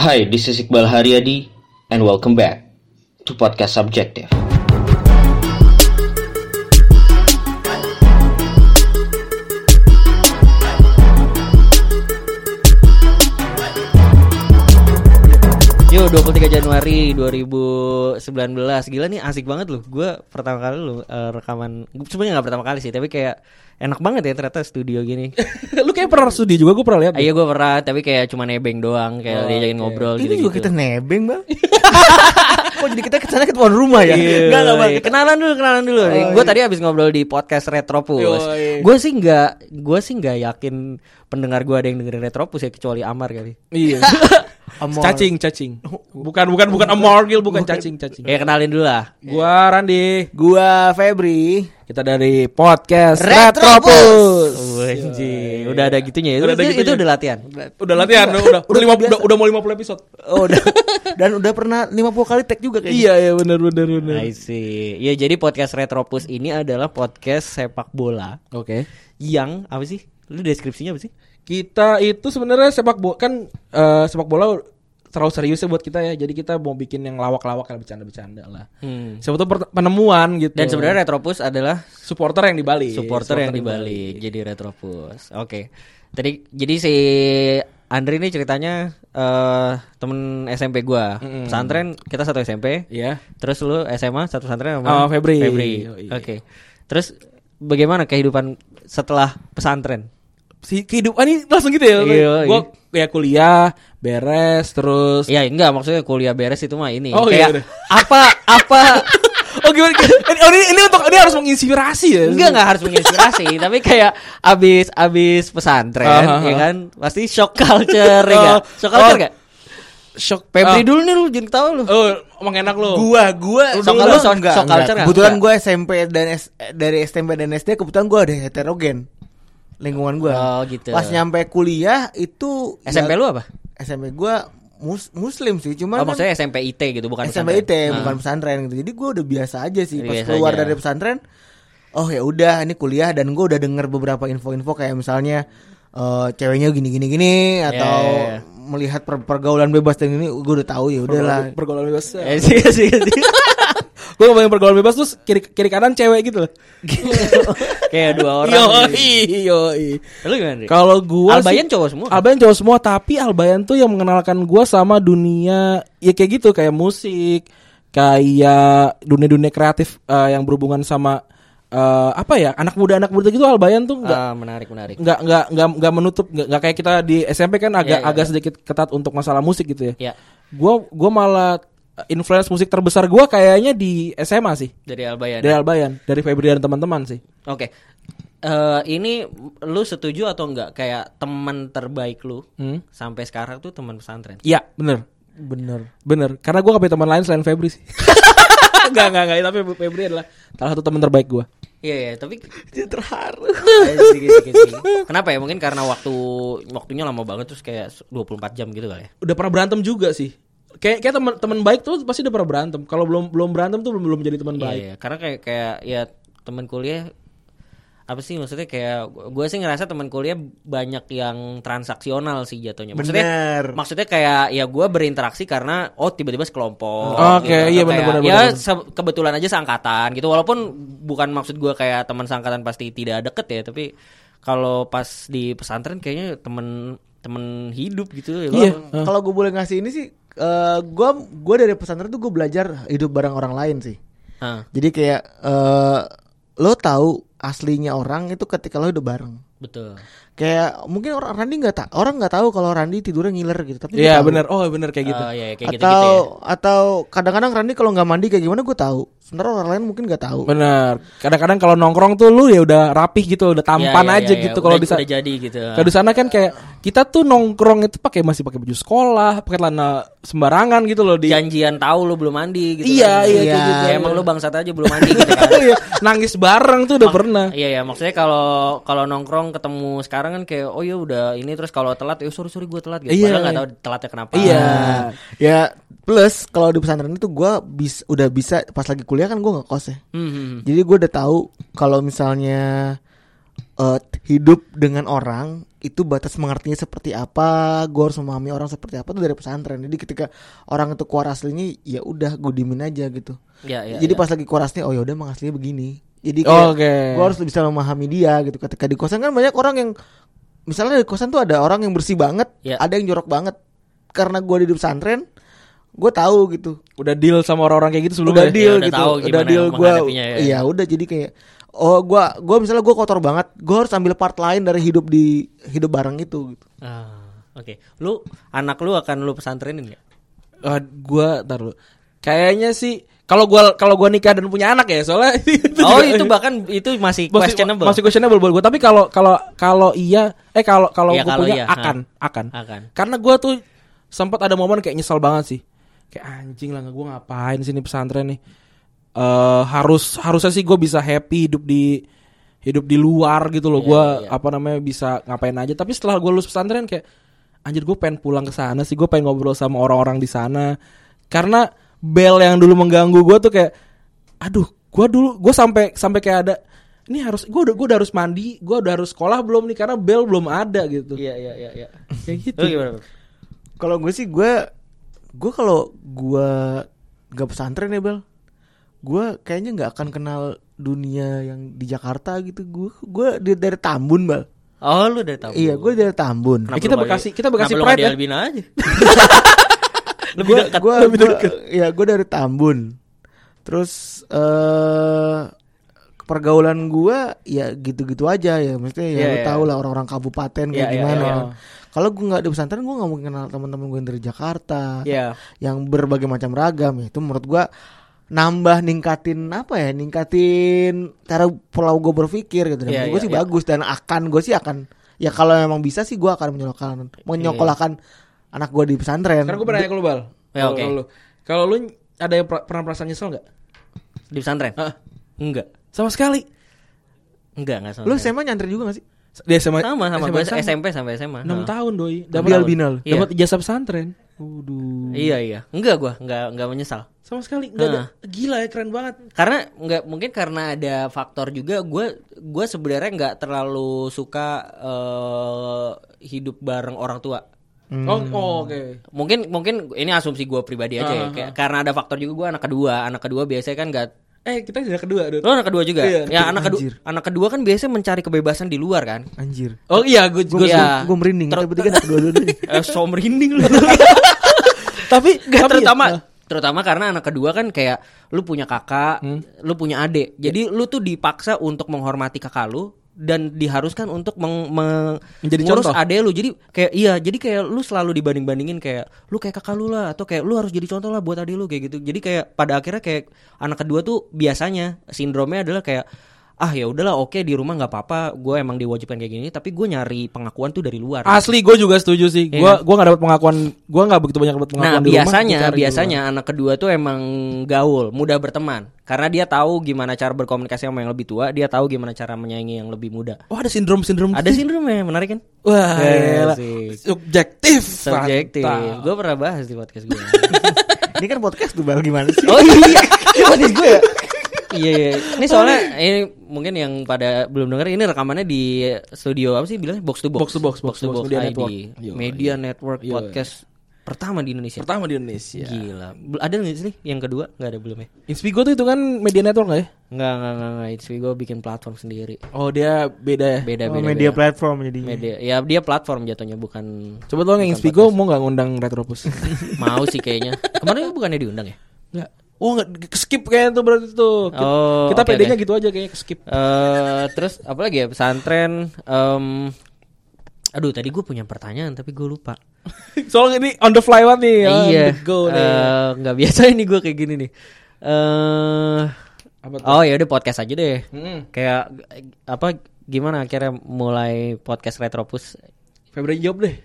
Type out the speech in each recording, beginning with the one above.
Hi, this is Iqbal Haryadi and welcome back to Podcast Subjective. 23 Januari 2019 Gila nih asik banget loh Gue pertama kali loh eh, rekaman Sebenarnya gak pertama kali sih Tapi kayak enak banget ya ternyata studio gini Lu kayak pernah studi juga gue pernah lihat. Iya gue pernah Tapi kayak cuma nebeng doang Kayak diajakin ngobrol Ini gitu juga kita nebeng bang Kok jadi kita ke sana ke tuan rumah ya Iya, Enggak enggak bang iya. Kenalan dulu, kenalan dulu. gue tadi habis ngobrol di podcast Retropus. Gue sih nggak, gue sih nggak yakin pendengar gue ada yang dengerin Retropus ya kecuali Amar kali. Iya. Amor. cacing, cacing. Bukan bukan bukan amorgil, bukan cacing, cacing. Ya kenalin dulu lah. Gua Randi. Gua Febri Kita dari podcast Retropus. Retropus. Oh, anjing. Udah ada gitunya ya. Udah ada itu, gitunya. itu udah latihan. Udah latihan, udah udah udah, lima, udah, udah mau 50 episode. Oh udah Dan udah pernah 50 kali tag juga kayaknya Iya, iya benar benar benar. I see. Ya jadi podcast Retropus ini adalah podcast sepak bola Oke. yang apa sih? Lu deskripsinya apa sih? Kita itu sebenarnya sepak bola kan eh, sepak bola terlalu serius ya buat kita ya. Jadi kita mau bikin yang lawak-lawak kayak bercanda-bercanda lah. Hmm. Per- penemuan gitu. Dan sebenarnya Retropus adalah supporter yang di Bali. supporter yang di Bali jadi Retropus. Oke. Tadi jadi si Andri ini ceritanya eh temen SMP gua. Pesantren kita satu SMP. Iya. Terus lu SMA satu pesantren Oh, sama Febri. Febri. Yoi. Oke. Terus bagaimana kehidupan setelah pesantren? Si kehidupan ini langsung gitu ya. Iya, Gua kayak kuliah, beres terus Ya enggak maksudnya kuliah beres itu mah ini. Oh, iya, Kayak udah. apa apa Oh gimana? ini, oh, ini, ini untuk ini harus menginspirasi ya. Enggak enggak harus menginspirasi, tapi kayak abis abis pesantren Ah, ah, ya kan pasti shock culture ya enggak? Oh, Shock culture oh. enggak? Shock Febri Ah. dulu nih lu jangan ketawa lu. Oh, emang enak lo. Gua, gua dulu lu enggak, sok enggak. culture nggak? Kebetulan Enggak. gua SMP dan S- dari SMP dan SD kebetulan gua ada heterogen lingkungan gua. Oh, gitu. Pas nyampe kuliah itu SMP ya- lu apa? SMP gua mus- muslim sih, cuman Oh, kan maksudnya SMP IT gitu bukan SMP IT pesantren. bukan Ah. pesantren gitu. Jadi gua udah biasa aja sih pas Biasa keluar aja. dari pesantren. Oh ya udah ini kuliah dan gua udah denger beberapa info-info kayak misalnya eh, ceweknya gini gini gini atau Ya, ya, ya. melihat per- pergaulan bebas dan ini gua udah tahu ya udahlah. Pergaulan bebas. Eh, sih, sih, sih. Gue ngebayang pergaulan bebas terus kiri kiri kanan cewek gitu loh. Kayak dua orang. Yoi, yoi. Lu gimana? Kalau gua Albayan sih- cowok semua kan? Albayan cowok semua, tapi Albayan tuh yang mengenalkan gua sama dunia ya kayak gitu kayak musik, kayak dunia-dunia kreatif eh, yang berhubungan sama eh, apa ya anak muda anak muda gitu Albayan tuh nggak Ah, menarik menarik. nggak nggak nggak nggak menutup nggak kayak kita di SMP kan agak Iya, iya, agak iya. sedikit ketat untuk masalah musik gitu ya. Gua gua malah influence musik terbesar gua kayaknya di SMA sih. dari Albayan. Dari Albayan, dari Febri dan teman-teman sih. Oke. Eh ini lu setuju atau enggak kayak teman terbaik lu Hmm. sampai sekarang tuh teman pesantren? Iya, bener. Bener. Bener, karena gue gak punya teman lain selain Febri sih. Enggak, enggak, enggak, tapi Febri adalah salah satu teman terbaik gue. Iya iya, tapi terharu. Kenapa ya? Mungkin karena waktu waktunya lama banget terus kayak 24 jam gitu kali ya. Udah pernah berantem juga sih. Kayak kayak teman teman baik tuh pasti udah pernah berantem. Kalau belum belum berantem tuh belum belum jadi teman Iya, baik. iya. Karena kayak kayak ya teman kuliah apa sih maksudnya kayak gue sih ngerasa teman kuliah banyak yang transaksional sih jatuhnya. Maksudnya Bener. maksudnya kayak ya gue berinteraksi karena oh tiba-tiba sekelompok. Oke, gitu. iya Atau bener, kayak, bener, Ya bener. se- kebetulan aja seangkatan gitu. Walaupun bukan maksud gue kayak teman seangkatan pasti tidak deket ya, tapi kalau pas di pesantren kayaknya temen temen hidup gitu ya. Iya. Kalau- Kalau gue boleh ngasih ini sih, eh gua gua dari pesantren tuh gue belajar hidup bareng orang lain sih. Ah, Jadi kayak eh lo tahu aslinya orang itu ketika lo hidup bareng. Betul. Kayak mungkin orang Randi nggak tak orang nggak tahu kalau Randi tidurnya ngiler gitu, tapi Iya, bener. Oh, bener kayak gitu. Oh, iya, kayak atau gitu-gitu ya. atau kadang-kadang Randi kalau nggak mandi kayak gimana gue tahu. Sementara orang lain mungkin nggak tahu. Bener. Kadang-kadang kalau nongkrong tuh lu ya udah rapih gitu, udah tampan Iya, iya, aja iya, gitu iya. kalau Udah- di sana. udah jadi gitu. Kalau di sana kan kayak kita tuh nongkrong itu pakai masih pakai baju sekolah, pakai celana sembarangan gitu loh di janjian tahu lu belum mandi gitu Iya, kan. iya, kayak gitu. Ya, emang lu bangsat aja belum mandi gitu kan. Iya, nangis bareng tuh udah pernah. Iya ya maksudnya kalau kalau nongkrong ketemu sekarang kan kayak oh ya udah ini terus kalau telat ya sorry sorry gue telat gitu. Iya. Padahal nggak tahu telatnya kenapa. Iya. Nah, ya plus kalau di pesantren itu gue bis udah bisa pas lagi kuliah kan gue nggak kos ya. Hmm, hmm, hmm. Jadi gue udah tahu kalau misalnya eh, hidup dengan orang itu batas mengertinya seperti apa, gue harus memahami orang seperti apa tuh dari pesantren. Jadi ketika orang itu keluar aslinya, ya udah gue dimin aja gitu. Ya, ya, Jadi ya. pas lagi keluar aslinya, oh ya udah emang aslinya begini. Jadi kayak Oke. gue harus bisa memahami dia gitu. Ketika di kosan kan banyak orang yang, misalnya di kosan tuh ada orang yang bersih banget, Ya. ada yang jorok banget. Karena gue di pesantren, gue tahu gitu Udah deal sama orang-orang kayak gitu udah sebelumnya. deal udah gitu tahu udah gimana deal gue ya. iya udah jadi kayak oh gua gua misalnya gua kotor banget gue harus ambil part lain dari hidup di hidup bareng itu gitu Ah, Oke, lu anak lu akan lu pesantrenin nggak? Ah, gua taruh. Kayaknya sih kalau gua kalau gua nikah dan punya anak ya soalnya itu Oh juga- itu bahkan itu masih, masih questionable. Masih questionable buat gua. Tapi kalau kalau kalau iya eh kalau kalau Iya, gua kalau punya iya, akan ha. akan. Akan. Karena gua tuh sempat ada momen kayak nyesel banget sih. Kayak anjing lah gua ngapain sini pesantren nih. Eh harus harusnya sih gua bisa happy hidup di hidup di luar gitu loh. Iya, gua iya. apa namanya bisa ngapain aja. Tapi setelah gua lulus pesantren kayak anjir gue pengen pulang ke sana sih. Gue pengen ngobrol sama orang-orang di sana. Karena bel yang dulu mengganggu gua tuh kayak aduh, gua dulu gue sampai sampai kayak ada ini harus gue udah gue udah harus mandi, gue udah harus sekolah belum nih karena bel belum ada gitu. Iya iya iya. iya. Kayak gitu. Kalau gue sih gue gue kalau gue gak pesantren ya bel gue kayaknya nggak akan kenal dunia yang di Jakarta gitu gue gue dari, dari Tambun bel Oh lu udah tahu. iya gue dari Tambun Kenapa kita Bekasi- kita Bekasi Pride ya? Albina aja. Lebih Gua- dekat. gua, Lebih gua- dekat. ya gue dari Tambun terus eh pergaulan gua ya gitu-gitu aja ya maksudnya ya Iya, lu iya. tau lah orang-orang kabupaten kayak Iya, iya, gimana iya. kan. kalau gue nggak di pesantren gue nggak mungkin kenal teman-teman gue yang dari Jakarta Iya. yang berbagai macam ragam ya itu menurut gua nambah ningkatin apa ya ningkatin cara pola gue berpikir gitu dan Iya, menurut gue iya, sih iya. bagus dan akan gue sih akan ya kalau memang bisa sih gua akan menyekolahkan menyekolahkan anak gue di pesantren Sekarang gue pernah nanya ke lu bal. Ya, Kalau oke. lu, kalau lu ada yang pra- pernah perasaan nyesel nggak? Di pesantren? Hah? Enggak. Sama sekali. Enggak, enggak sama. lu sekali. SMA nyantri juga gak sih Dia sama sama sama SMA sama. SMP sampai SMA. 6 Heeh. tahun doi. di Dapat Albina lu Iya. dapat ijazah pesantren. Waduh. Iya iya. Enggak gua, enggak enggak menyesal. Sama sekali nggak ada. Nah. Gila ya keren banget. Karena nggak mungkin karena ada faktor juga gue gue sebenarnya nggak terlalu suka eh, hidup bareng orang tua. Oh, oh, oke. Mungkin mungkin ini asumsi gue pribadi aja ya. Ah, Kayak, karena ada faktor juga gue anak kedua. Anak kedua biasanya kan nggak Eh, kita sudah kedua, Dut. Lo anak kedua juga? Iya, ya anak kedua anjir. anak kedua kan biasanya mencari kebebasan di luar kan. anjir Oh iya, gue gue gue Iya. gue merinding Ter- kita bertiga anak dua-duanya Eh, so merinding lu. tapi Gak tapi- terutama Ah. terutama karena anak kedua kan kayak lu punya kakak, Hmm. lu punya adik. Jadi lu tuh dipaksa untuk menghormati kakak lu dan diharuskan untuk meng, meng- Menjadi contoh. adek lu. Jadi kayak iya, jadi kayak lu selalu dibanding-bandingin kayak lu kayak kakak lu lah atau kayak lu harus jadi contoh lah buat adik lu kayak gitu. Jadi kayak pada akhirnya kayak anak kedua tuh biasanya sindromnya adalah kayak ah ya udahlah oke di rumah nggak apa-apa gue emang diwajibkan kayak gini tapi gue nyari pengakuan tuh dari luar Asli gue juga setuju sih. Gue kan? gua gak dapat pengakuan. Gue gak begitu banyak dapat pengakuan Nah di rumah. biasanya di biasanya anak kedua tuh emang gaul, mudah berteman karena dia tahu gimana cara berkomunikasi sama yang lebih tua, dia tahu gimana cara menyayangi yang lebih muda. Oh ada sindrom sindrom. Ada sindrom ya menarik kan? Wah. Asik. subjektif. Subjektif. Gue pernah bahas di podcast gue. ini kan podcast tuh bal gimana sih oh iya, podcast gue ya. Iya, iya. Ini soalnya ini mungkin yang pada belum dengar ini rekamannya di studio apa sih bilangnya box to box. Box to box, box to box, Media ID. Network. Yo, Media Network Yo. podcast pertama di Indonesia. Pertama di Indonesia. Gila. Ada nggak sih yang kedua? Nggak ada belum ya? Inspigo tuh itu kan media network gak ya? Enggak, enggak, enggak, enggak. It's gue bikin platform sendiri. Oh dia beda ya. Beda, Oh, beda. media beda. platform jadi Media. Ya dia platform jatuhnya bukan Coba tolong yang Inspigo mau gak ngundang Retropus? mau sih kayaknya. Kemarin bukannya diundang ya? Enggak. Oh nggak skip kayaknya tuh berarti tuh. Kita, Oh, kita oke, pedenya oke. gitu aja kayaknya skip. Eh terus apa lagi ya? Pesantren em Aduh, tadi gue punya pertanyaan tapi gue lupa. Soalnya ini on the fly banget nih. on iya. go nih. Eh, nggak biasa ini gue kayak gini nih. Eh Apa tuh? Oh ya udah podcast aja deh. Mm-mm. Kayak apa gimana akhirnya mulai podcast Retropus? Februari jawab deh.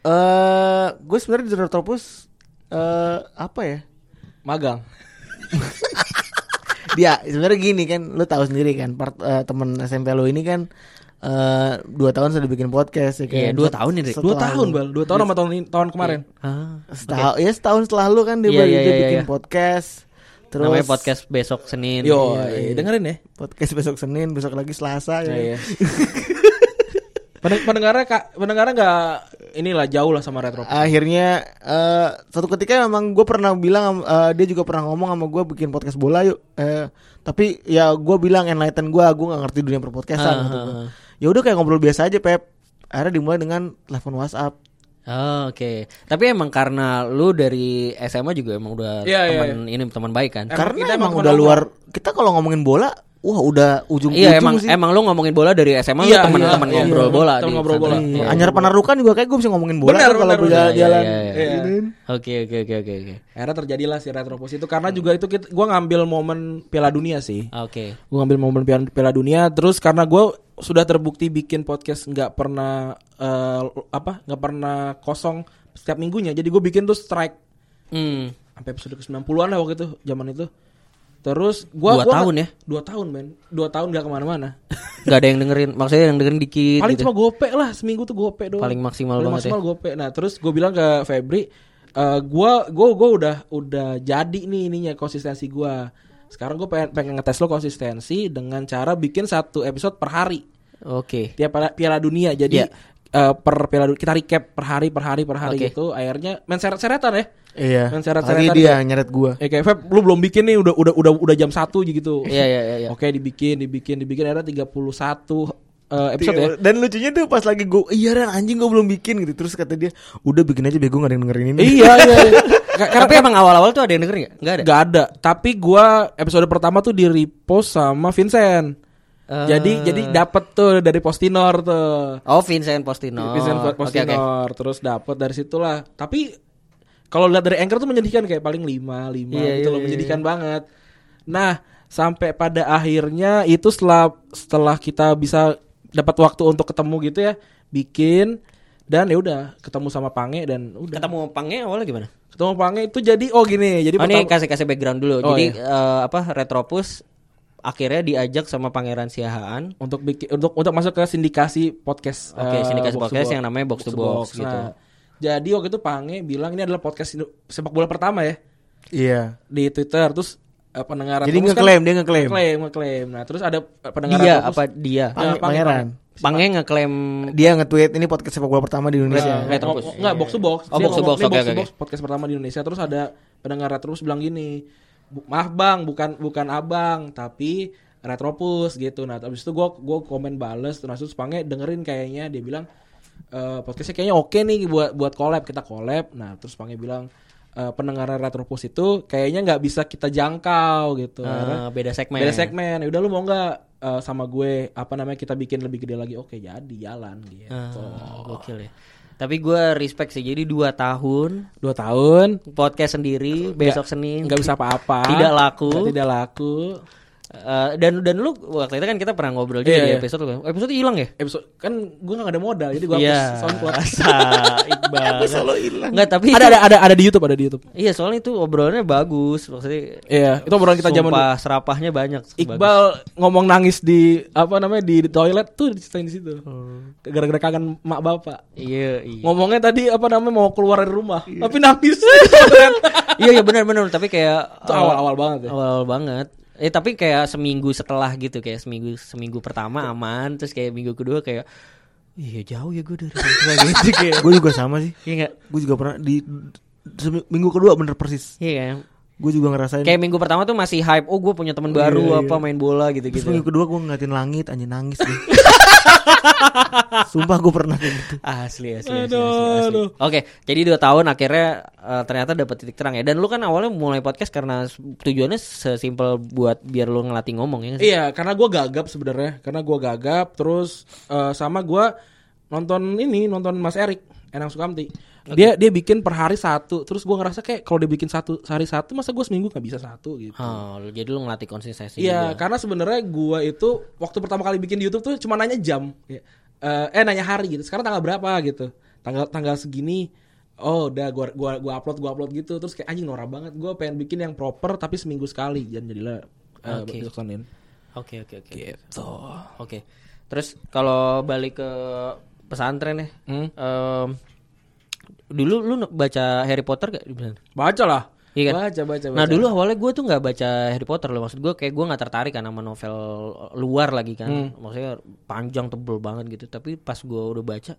eh gue sebenarnya di Retropus eh apa ya Magang. dia sebenarnya gini kan lu tahu sendiri kan part, eh, temen SMP lu ini kan eh dua tahun sudah bikin podcast ya kan Iya, dua tahun ini. Dua tahun bal. Dua tahun sama tahun ini, tahun kemarin. Ah, setahun ya setahun setelah lu kan dia Iya, baru iya, dia iya, bikin iya. podcast terus namanya podcast besok Senin. Yo, Iya, iya. dengerin ya. podcast besok Senin besok lagi Selasa ya. Iya. Pendeng- pendengarnya kak, pendengarnya nggak inilah jauh lah sama retro. akhirnya eh satu ketika memang gue pernah bilang eh, dia juga pernah ngomong sama gue bikin podcast bola yuk Eh, tapi ya gue bilang enlighten gue gue nggak ngerti dunia perpodcastan ah, gua. ah. ya udah kayak ngobrol biasa aja pep akhirnya dimulai dengan telepon WhatsApp Oh, Oke, tapi emang karena lu dari SMA juga emang udah Iya, iya, teman ini teman baik kan? Emang karena kita emang emang udah luar kita kalau ngomongin bola wah udah ujung Iya ujung emang sih emang lu ngomongin bola dari SMA Iya, lu teman-teman iya, ngobrol iya. bola Temen ngobrol bola. Iya, Iya, Anyar Panarukan juga kayak gue bisa ngomongin bola Benar, tuh kalau gue benar. iya, jalan iya, iya. Iya. Oke oke oke oke oke. Akhirnya terjadilah si retropus itu karena juga itu kita, gue ngambil momen Piala Dunia sih. Oke. Gue ngambil momen Piala, Piala Dunia terus karena gue sudah terbukti bikin podcast nggak pernah eh, apa nggak pernah kosong setiap minggunya. Jadi gue bikin tuh strike Hmm. sampai episode ke 90-an lah waktu itu zaman itu. Terus gua Dua gua tahun nggak- ya? Dua tahun men Dua tahun gak ke mana-mana Gak ada yang dengerin, maksudnya yang dengerin dikit Paling gitu. cuma gope lah Seminggu tuh gope doang Paling maksimal Paling ya. maksimal gope Nah terus gue bilang ke Febri eh gua gua gua udah udah jadi nih ininya konsistensi gua. Sekarang gue pengen pengen ngetes lo konsistensi dengan cara bikin satu episode per hari Oke. tiap piala, piala dunia. Jadi Iya. eh, per piala dunia kita recap per hari per hari per hari Oke. gitu. Akhirnya main seret-seretan ya. Iya. Main Tadi seret-seretan dia kayak- nyeret gue. Eh kayak Feb, lu belum bikin nih udah udah udah udah jam 1 gitu. Iya iya iya. iya. Oke, dibikin, dibikin, dibikin akhirnya 31 eh, episode ya. Dan lucunya tuh pas lagi gue Iya Ran anjing gue belum bikin gitu Terus kata dia Udah bikin aja bego gak ada yang dengerin ini iya, iya. Ka- Karena Tapi emang awal-awal tuh ada yang dengerin gak? Gak ada. Gak ada. Tapi gua episode pertama tuh di repost sama Vincent. Eh. Jadi jadi dapat tuh dari Postinor tuh. Oh Vincent Postino. Vincent Oke, oke. Postinor terus dapat dari situlah. Tapi kalau lihat dari Anchor tuh menyedihkan kayak paling 5 5 Iya, gitu iya, loh iya. menyedihkan banget. Nah, sampai pada akhirnya itu setelah setelah kita bisa dapat waktu untuk ketemu gitu ya, bikin dan ya udah ketemu sama Pange dan udah Ketemu Pange awalnya gimana? ketemu Pange itu jadi oh gini jadi Oh ini pertama- kasih kasih background dulu. Oh, Jadi iya. eh, apa Retropus akhirnya diajak sama Pangeran Siahaan. untuk bikin untuk untuk masuk ke sindikasi podcast Oke, eh, sindikasi Box to podcast Box. yang namanya Box to Box, gitu. Nah, jadi waktu itu Pange bilang ini adalah podcast sepak bola pertama ya Iya di Twitter terus eh, pendengar Jadi terus ngeklaim, dia ngeklaim. ngeklaim ngeklaim nah terus ada eh, pendengar Dia terus- apa dia? Pange- Pange- Pangeran. Pange ngeklaim Dia nge-tweet Ini podcast sepak bola pertama di Indonesia. Retropus. Oh, enggak box to box. Oh, box to box, ini oke, box to oke, box podcast pertama di Indonesia. Terus ada pendengar Retropus bilang gini "Bu- maaf bang bukan bukan abang tapi Retropus gitu. Nah habis itu gua gua komen bales terus terus Pange dengerin kayaknya. Dia bilang eh podcastnya kayaknya oke nih buat buat collab kita collab. Nah terus Pange bilang eh, pendengar Retropus itu kayaknya nggak bisa kita jangkau gitu Akhirnya beda segmen. beda segmen ya udah lu mau nggak eh, sama gue apa namanya kita bikin lebih gede lagi oke jadi jalan gitu Ah, gokil ya. Tapi gue respect sih. Jadi dua tahun dua tahun podcast sendiri besok Senin nggak bisa apa-apa Tidak laku. tidak laku Eh, dan dan lu waktu itu kan kita pernah ngobrol juga Iya, di iya. episode lu. Episode hilang ya? episode kan gue nggak ada modal jadi gue Iya. hapus SoundCloud Asa, Iqbal. Selalu hilang Enggak, tapi ada itu- ada ada ada di YouTube ada di YouTube Iya, soalnya itu obrolannya bagus. Maksudnya iya itu obrolan kita zaman dulu. Sumpah, serapahnya banyak. Iqbal ngomong nangis di apa namanya di, di toilet tuh diceritain di situ gara-gara kangen mak bapak Bagus. Iya, iya. ngomongnya tadi apa namanya mau keluar dari rumah tapi nangis iya, iya benar benar, tapi kayak itu eh, awal-awal banget ya awal banget. Eh tapi kayak seminggu setelah gitu kayak seminggu seminggu pertama aman, terus kayak minggu kedua kayak iya jauh ya gue dari gitu kayak. Gue juga sama sih Iya enggak? Gue juga pernah di Minggu kedua bener persis Iya kan? Gue juga ngerasain Kayak minggu pertama tuh masih hype, oh gue punya teman baru Iya, iya. apa main bola Terus gitu-gitu. minggu kedua gue ngeliatin langit Anjing nangis deh Sumpah gue pernah kayak gitu Asli asli asli, Aduh, asli, asli. aduh. Oke, jadi dua tahun akhirnya eh, ternyata dapat titik terang ya. Dan lu kan awalnya mulai podcast karena tujuannya sesimpel buat biar lu ngelatih ngomong ya. Iya, karena gue gagap sebenarnya. Karena gue gagap, terus eh, sama gue nonton ini, nonton Mas Erik, Enang Sukamti. Dia dia bikin per hari satu. Terus gue ngerasa kayak kalau dia bikin satu sehari satu, masa gue seminggu nggak bisa satu gitu. Oh, jadi lu ngelatih konsistensi Iya, juga. karena sebenarnya gue itu waktu pertama kali bikin di YouTube tuh cuma nanya jam, Ya. eh, eh nanya hari gitu. Sekarang tanggal berapa gitu? Tanggal tanggal segini. Oh, udah gua gua gua upload gua upload gitu. Terus kayak anjing norak banget. Gue pengen bikin yang proper tapi seminggu sekali. Dan jadilah eh, Oke. besok Senin. Oke, oke, oke. Gitu. Oke. Terus kalau balik ke pesantren ya. Hmm. em, dulu lu baca Harry Potter gak? Baca lah. Iya kan? Baca, baca, baca. Nah dulu awalnya gue tuh nggak baca Harry Potter loh. Maksud gue kayak gue nggak tertarik kan sama novel luar lagi kan. Hmm. Maksudnya panjang tebel banget gitu. Tapi pas gue udah baca,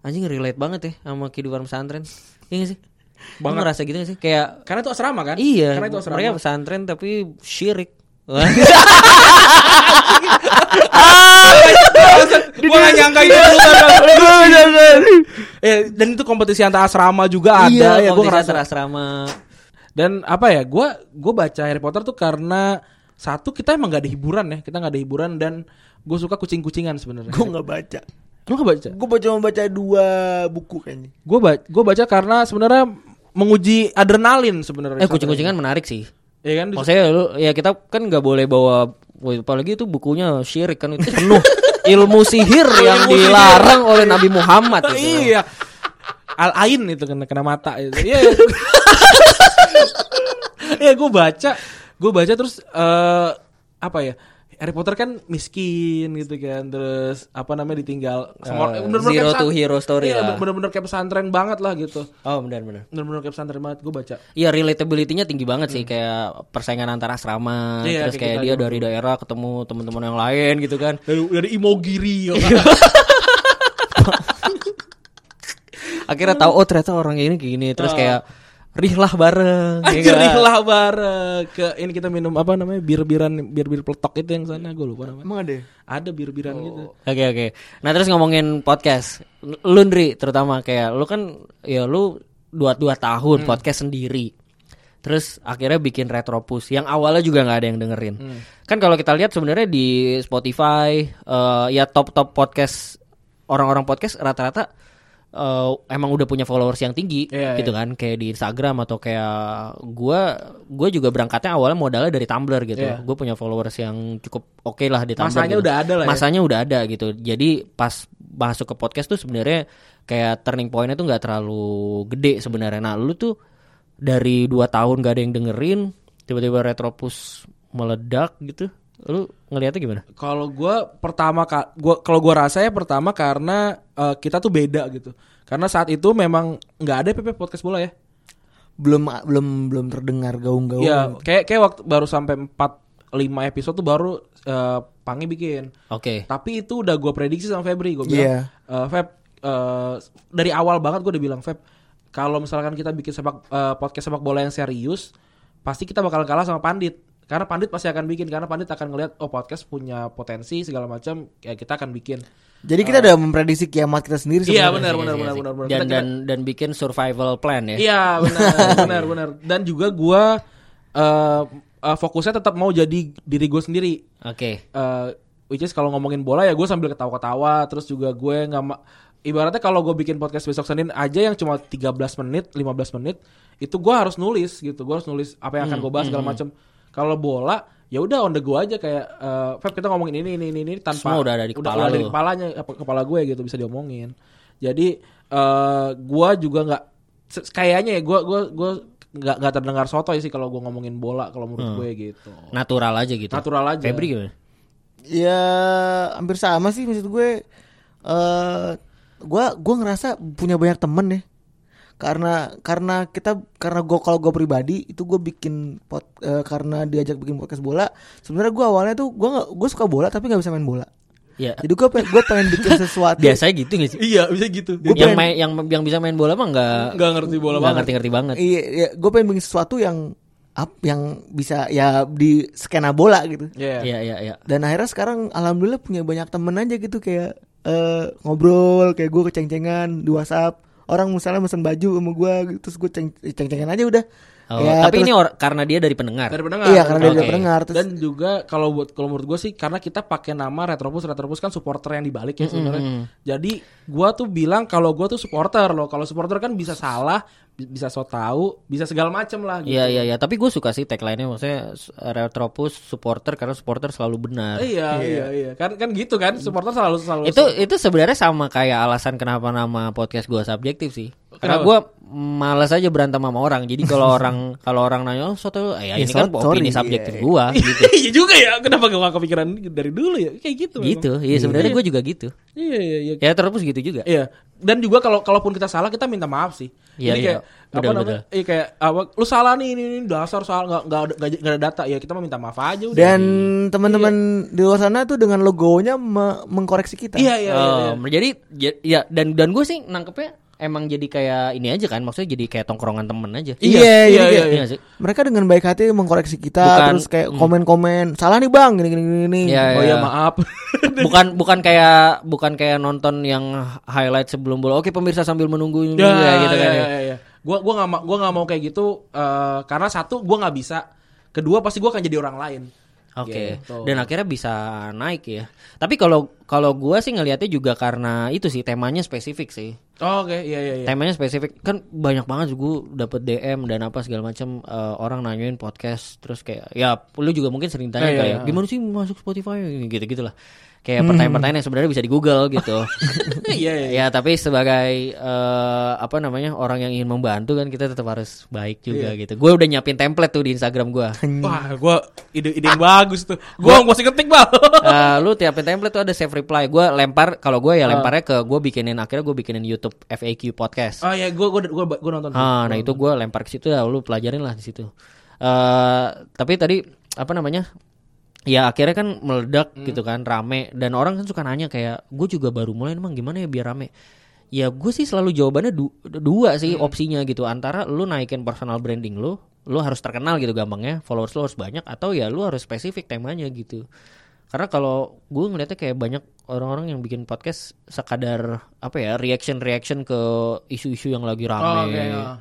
anjing relate banget ya sama kehidupan pesantren. Iya gak sih? Lu Banget. ngerasa gitu gak sih? Kayak Karena itu asrama kan? iya, Karena itu asrama. mereka pesantren tapi syirik. Gua gak nyangka itu Eh, dan itu kompetisi antar asrama juga ada iya, ya gue ngerasa. antar asrama. Dan apa ya, gue gue baca Harry Potter tuh karena satu kita emang gak ada hiburan ya, kita gak ada hiburan dan gue suka kucing-kucingan sebenarnya. Gue nggak baca. Lu gak baca? Gue cuma baca dua buku kayaknya. Gue baca, gue baca karena sebenarnya menguji adrenalin sebenarnya. Eh kucing-kucingan menarik sih. Iya kan? Maksudnya lu ya kita kan nggak boleh bawa apalagi itu bukunya syirik kan itu penuh ilmu sihir yang dilarang oleh Nabi Muhammad itu. iya. Al Ain itu kena kena mata itu. Iya. Iya, gue baca, gue baca terus eh apa ya? Harry Potter kan miskin gitu kan, terus apa namanya ditinggal sama Eh, bener-bener zero kayak to hero story iya, lah. bener-bener kayak pesantren banget lah gitu. Oh benar-benar. Bener-bener kayak pesantren banget gue baca. Iya relatability-nya tinggi banget sih kayak persaingan antar asrama Hmm. Iya, terus kayak kayak kita dia dari daerah ketemu teman-teman yang lain gitu kan. Dari dari Imogiri ya kan? Akhirnya tahu oh ternyata orang ini kayak gini terus kayak rihlah bareng. ya Anjir kan? lah bareng ke ini kita minum apa namanya bir-biran bir-bir peletok itu yang sana gue lupa namanya. Emang ada? ya? Ada bir-biran gitu. Oke oke. Nah terus ngomongin podcast, lu Ndri terutama kayak lu kan ya lu dua dua tahun podcast sendiri. Terus akhirnya bikin Retropus yang awalnya juga nggak ada yang dengerin. Kan kalau kita lihat sebenarnya di Spotify eh, ya top top podcast orang-orang podcast rata-rata eh, emang udah punya followers yang tinggi Iya, gitu kan kayak di Instagram atau kayak gua gua juga berangkatnya awalnya modalnya dari Tumblr gitu. Iya. Gue punya followers yang cukup oke lah di Tumblr. Masanya gitu. udah ada lah ya. Masanya udah ada gitu. Jadi pas masuk ke podcast tuh sebenarnya kayak turning pointnya tuh nggak terlalu gede sebenarnya. Nah lu tuh dari dua tahun gak ada yang dengerin, tiba-tiba Retropus meledak gitu. Lu ngelihatnya gimana? Kalau gue pertama ka- gua kalau gue rasa ya pertama karena eh, kita tuh beda gitu. Karena saat itu memang nggak ada PP podcast bola ya. Belum belum belum terdengar gaung-gaung. Iya, kayak kayak waktu baru sampai 4 5 episode tuh baru eh, Pangi bikin. Oke. Tapi itu udah gue prediksi sama Febri, gue Iya. bilang, "Eh, Feb, eh, dari awal banget gue udah bilang Feb, kalau misalkan kita bikin sepak eh, podcast sepak bola yang serius, pasti kita bakal kalah sama Pandit. Karena Pandit pasti akan bikin, karena Pandit akan ngelihat oh podcast punya potensi segala macam, ya kita akan bikin. Jadi kita udah memprediksi kiamat kita sendiri Iya benar Asik, benar asik, benar asik. benar benar. Dan Kita- dan dan bikin survival plan ya. Iya benar benar benar. Dan juga gue eh, eh, fokusnya tetap mau jadi diri gue sendiri. Oke. eh which is kalau ngomongin bola ya gue sambil ketawa-ketawa terus juga gue nggak ma- ibaratnya kalau gue bikin podcast besok Senin aja yang cuma 13 menit 15 menit itu gue harus nulis gitu gue harus nulis apa yang akan gue bahas segala macam kalau bola ya udah on the go aja kayak eh Feb kita ngomongin ini ini ini, ini tanpa Semua udah ada di kepala ada di lu. kepalanya apa kepala gue gitu bisa diomongin jadi eh gue juga nggak kayaknya ya gue gue gue nggak nggak terdengar soto sih kalau gue ngomongin bola kalau menurut gue gitu Natural aja gitu. Natural aja. Febri gimana? Ya hampir sama sih maksud gue. Eh gua gua ngerasa punya banyak temen ya. Karena karena kita karena gue kalau gue pribadi itu gue bikin pot eh, karena diajak bikin podcast bola. Sebenarnya gue awalnya tuh gue gue suka bola tapi nggak bisa main bola. Ya. Jadi gue pengen gue pengen bikin sesuatu. Biasanya gitu gak sih? iya bisa gitu Gua yang pengen- main yang yang bisa main bola mah nggak nggak ngerti bola nggak banget. ngerti-ngerti banget. Iya, iya gue pengen bikin sesuatu yang up yang bisa ya di skena bola gitu. Iya. Iya iya iya. Dan akhirnya sekarang alhamdulillah punya banyak temen aja gitu kayak eh, ngobrol kayak gue keceng-cengan di WhatsApp. Orang misalnya mesen baju sama gue terus gue ceng- ceng-cengan aja udah. Oh, Ya, tapi terus- ini or- karena dia dari pendengar. Dari pendengar. Iya karena dia Oke. pendengar terus Dan juga kalau buat kalau menurut gue sih karena kita pakai nama Retropus Retropus kan supporter yang dibalik ya sebenarnya. Jadi gua tuh bilang kalau gua tuh supporter loh. Kalau supporter kan bisa salah, bi- bisa so tahu, bisa segala macem lah gitu. Iya iya iya, tapi gue suka sih tagline-nya maksudnya Retropus supporter karena supporter selalu benar. Iya, iya, iya. Kan kan gitu kan supporter selalu selalu Itu itu sebenarnya sama kayak alasan kenapa nama podcast gue subjektif sih. Karena gue malas aja berantem sama orang. Jadi kalau orang kalau orang nanya, oh soto, eh, ya, ini kan so- sorry, opini subjektif iya. gue. gitu. Iya juga ya. Kenapa gak kepikiran dari dulu ya? Kayak gitu. memang. gitu. Iya sebenarnya gue juga gitu. Iya iya iya. Ya terus gitu juga. Iya. Dan juga kalau kalaupun kita salah kita minta maaf sih. Iya, iya. kayak apa namanya? Iya kayak apa? Lu salah nih ini, ini dasar salah nggak nggak ada, nggak ada data ya kita mau minta maaf aja udah. Dan teman-teman di luar sana tuh dengan logonya me- mengkoreksi kita. iya iya iya. iya. Oh, jadi ya- ya dan dan gue sih nangkepnya emang jadi kayak ini aja kan, maksudnya jadi kayak tongkrongan temen aja. Iya, Iya, iya, iya, iya. Iya sih. Mereka dengan baik hati mengkoreksi kita Bukan- terus kayak komen-komen, salah nih bang, gini gini gini. Iya, Oh iya. ya maaf. bukan bukan kayak bukan kayak nonton yang highlight sebelum bola. Oke pemirsa sambil menunggu ini ya, ya, gitu kan. iya, ya. iya, iya. Gua gua nggak mau gua nggak mau kayak gitu eh, karena satu gua nggak bisa. Kedua pasti gua akan jadi orang lain. Oke. Gitu. Dan akhirnya bisa naik ya. Tapi kalau kalau gua sih ngelihatnya juga karena itu sih temanya spesifik sih. Oh, Oke, iya iya iya. Temanya spesifik kan banyak banget gue dapet DM dan apa segala macam eh, orang nanyain podcast terus kayak ya lu juga mungkin sering tanya Iya, kayak iya. gimana sih masuk Spotify gitu gitulah kayak pertanyaan-pertanyaan yang sebenarnya bisa di Google gitu Iya iya. ya tapi sebagai eh, apa namanya orang yang ingin membantu kan kita tetap harus baik juga Iya. gitu gue udah nyiapin template tuh di Instagram gue Wah, gua ide-ide yang bagus tuh. Gua masih ketik, Bang. Eh, lu tiapin template tuh ada save reply gue lempar kalau gue ya lemparnya ke gue bikinin akhirnya gue bikinin YouTube FAQ podcast Oh gua gua gua, gua nonton. Ah, nah itu gue lempar ke situ ya, lu pelajarin lah di situ. eh tapi tadi apa namanya? Ya akhirnya kan meledak gitu kan, rame dan orang kan suka nanya kayak, gue juga baru mulai emang gimana ya biar rame. Ya gue sih selalu jawabannya du- dua sih opsinya gitu antara lu naikin personal branding lu, lu harus terkenal gitu gampangnya, followers lu harus banyak atau ya lu harus spesifik temanya gitu. Karena kalau gue ngeliatnya kayak banyak orang-orang yang bikin podcast sekadar apa ya reaction reaction ke isu-isu yang lagi rame. Oh, oke, ya.